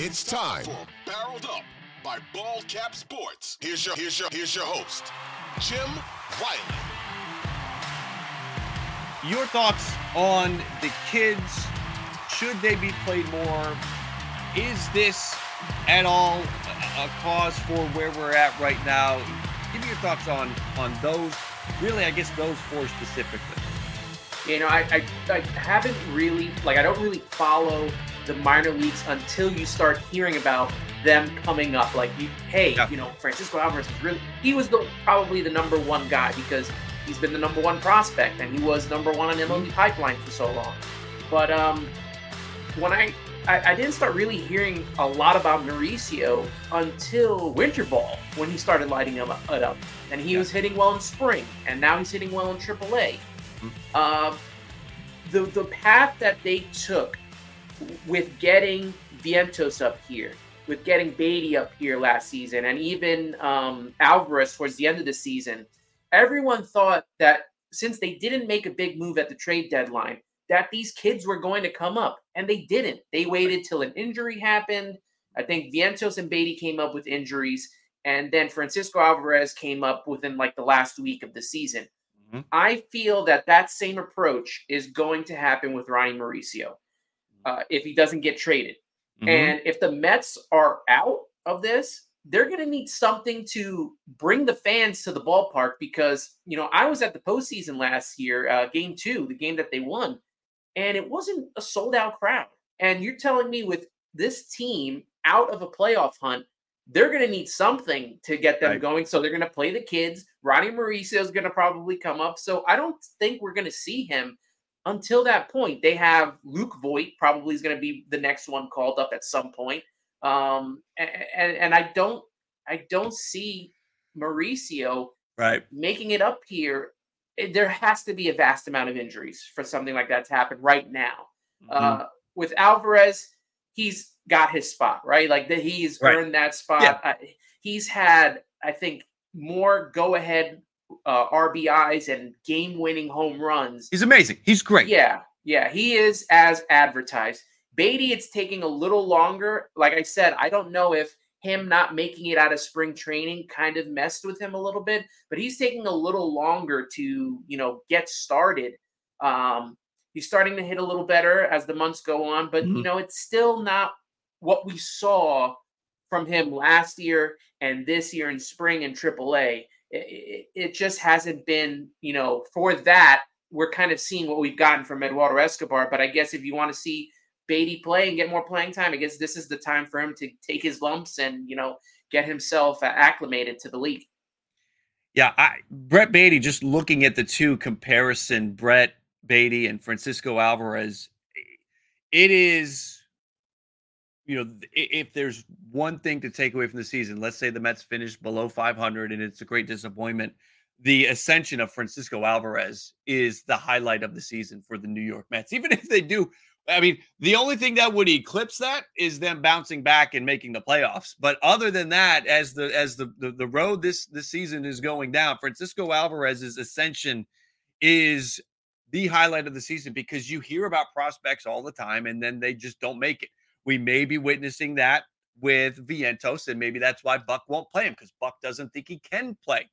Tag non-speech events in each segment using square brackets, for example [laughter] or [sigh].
It's time for Barreled Up by Ball Cap Sports. Here's your here's your here's your host, Jim Wiley. Your thoughts on the kids? Should they be played more? Is this at all a a cause for where we're at right now? Give me your thoughts on on those. Really, I guess those four specifically. You know, I, I, I haven't really, like, I don't really follow the minor leagues until you start hearing about them coming up. Like, you, hey, Yeah. you know, Francisco Alvarez was really, he was the probably the number one guy because he's been the number one prospect and he was number one on MLB Pipeline for so long. But um, when I, I, I didn't start really hearing a lot about Mauricio until Winter Ball when he started lighting him up, up. And he was hitting well in spring, and now he's hitting well in AAA. Um, the the path that they took with getting Vientos up here, with getting Baty up here last season, and even um, Alvarez towards the end of the season, everyone thought that since they didn't make a big move at the trade deadline, that these kids were going to come up, and they didn't. They waited till an injury happened. I think Vientos and Baty came up with injuries, and then Francisco Alvarez came up within like the last week of the season. Mhm. I feel that that same approach is going to happen with Ryan Mauricio uh, if he doesn't get traded. Mhm. And if the Mets are out of this, they're going to need something to bring the fans to the ballpark because, you know, I was at the postseason last year, uh, game two, the game that they won, and it wasn't a sold out crowd. And you're telling me with this team out of a playoff hunt, they're going to need something to get them Right. going. So they're going to play the kids. Ronny Mauricio is going to probably come up. So I don't think we're going to see him until that point. They have Luke Voit probably is going to be the next one called up at some point. Um, and, and and I don't I don't see Mauricio Right. making it up here. It- there has to be a vast amount of injuries for something like that to happen right now. Mm-hmm. Uh, with Alvarez, he's got his spot, right? Like that he's Right. earned that spot. Yeah. Uh, he's had, I think, more go ahead uh, RBIs and game winning home runs. He's amazing. He's great. Yeah, yeah, he is as advertised. Baty, it's taking a little longer. Like I said, I don't know if him not making it out of spring training kind of messed with him a little bit, but he's taking a little longer to, you know, get started. Um, he's starting to hit a little better as the months go on, but you Mhm. know, it's still not what we saw from him last year and this year in spring in AAA. It, it, just hasn't been, you know, for that we're kind of seeing what we've gotten from Eduardo Escobar. But I guess if you want to see Baty play and get more playing time, I guess this is the time for him to take his lumps and you know get himself uh, acclimated to the league. Yeah, I, Brett Baty, Just looking at the two comparison, Brett Baty and Francisco Alvarez, it is, you know, if there's one thing to take away from the season, let's say the Mets finished below 500 and it's a great disappointment. The ascension of Francisco Alvarez is the highlight of the season for the New York [laughs] Mets. Even if they do I mean, the only thing that would eclipse that is them bouncing back and making the playoffs. But other than that, as the as the the, the road this this season is going down, Francisco Alvarez's ascension is the highlight of the season because you hear about prospects all the time and then they just don't make it. We may be witnessing that with Vientos, and maybe that's why Buck won't play him because Buck doesn't think he can play.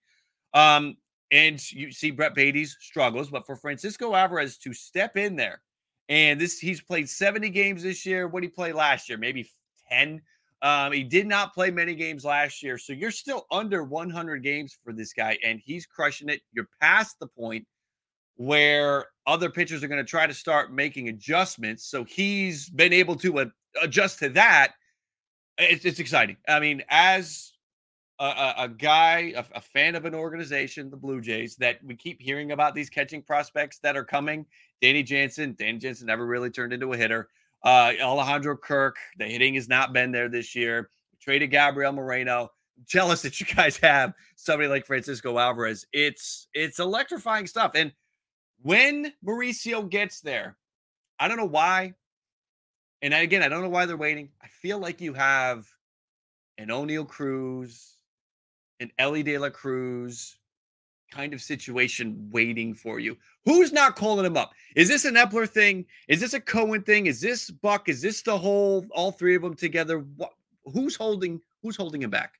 Um, and you see Brett Baty's struggles, but for Francisco Alvarez to step in there and this he's played 70 games this year. What did he play last year? Maybe 10. Um, he did not play many games last year. So you're still under 100 games for this guy, and he's crushing it. You're past the point where other pitchers are going to try to start making adjustments. So he's been able to adjust to that. It's, it's exciting. I mean, as a, a, a guy, a, a, fan of an organization, the Blue Jays, that we keep hearing about these catching prospects that are coming. Danny Jansen, Danny Jansen never really turned into a hitter. Uh, Alejandro Kirk, the hitting has not been there this year. traded Gabriel Moreno. jealous that you guys have somebody like Francisco Alvarez. It's it's electrifying stuff. And when Mauricio gets there, I don't know why. And again, I don't know why they're waiting. I feel like you have an Oneil Cruz, an Elly De La Cruz kind of situation waiting for you. Who's not calling him up? Is this an Eppler thing? Is this a Cohen thing? Is this Buck? Is this the whole all three of them together? What, who's holding who's holding him back?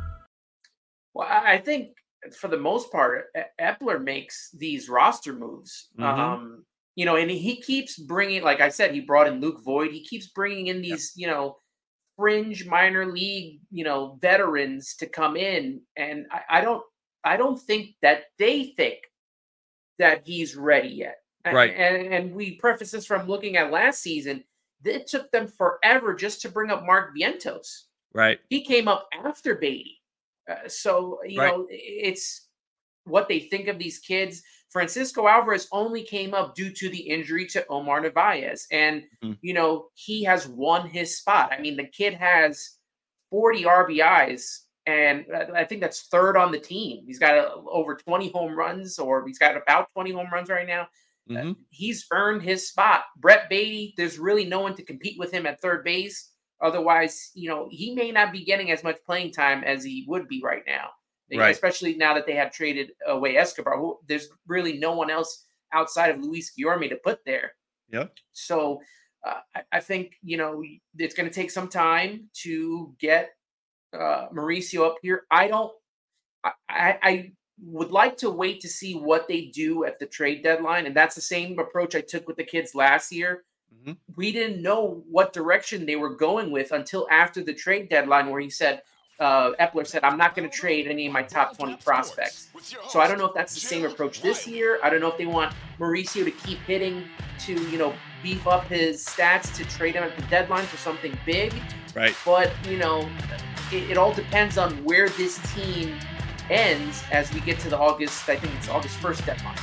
I think for the most part, Eppler makes these roster moves. Mm-hmm. Um, you know, and he keeps bringing, like I said, he brought in Luke Voit. He keeps bringing in these, you know, fringe minor league, you know, veterans to come in, and I, I don't, I don't think that they think that he's ready yet. Right. And, and we preface this from looking at last season. It took them forever just to bring up Mark Vientos. Right. He came up after Baty. Uh, so you right. know, it's what they think of these kids. Francisco Alvarez only came up due to the injury to Omar Narvaez, and mm-hmm. you know he has won his spot. I mean, the kid has 40 RBIs, and I think that's third on the team. He's got a, over 20 home runs, or he's got about 20 home runs right now. Uh, mm-hmm. Uh, he's earned his spot. Brett Baty, there's really no one to compete with him at third base. Otherwise, you know, he may not be getting as much playing time as he would be right now. Right. Especially now that they have traded away Escobar. Who, there's really no one else outside of Luis Guillorme to put there. Yep. So uh, I, I, think, you know, it's going to take some time to get uh, Mauricio up here. I don't, I, I, I would like to wait to see what they do at the trade deadline. And that's the same approach I took with the kids last year. Mm-hmm. We didn't know what direction they were going with until after the trade deadline, where he said, uh, Eppler said, I'm not going to trade any of my top 20 prospects. So I don't know if that's the same approach this year. I don't know if they want Mauricio to keep hitting to, you know, beef up his stats to trade him at the deadline for something big. Right. But, you know, it, it all depends on where this team ends as we get to the August, I think it's August 1st deadline.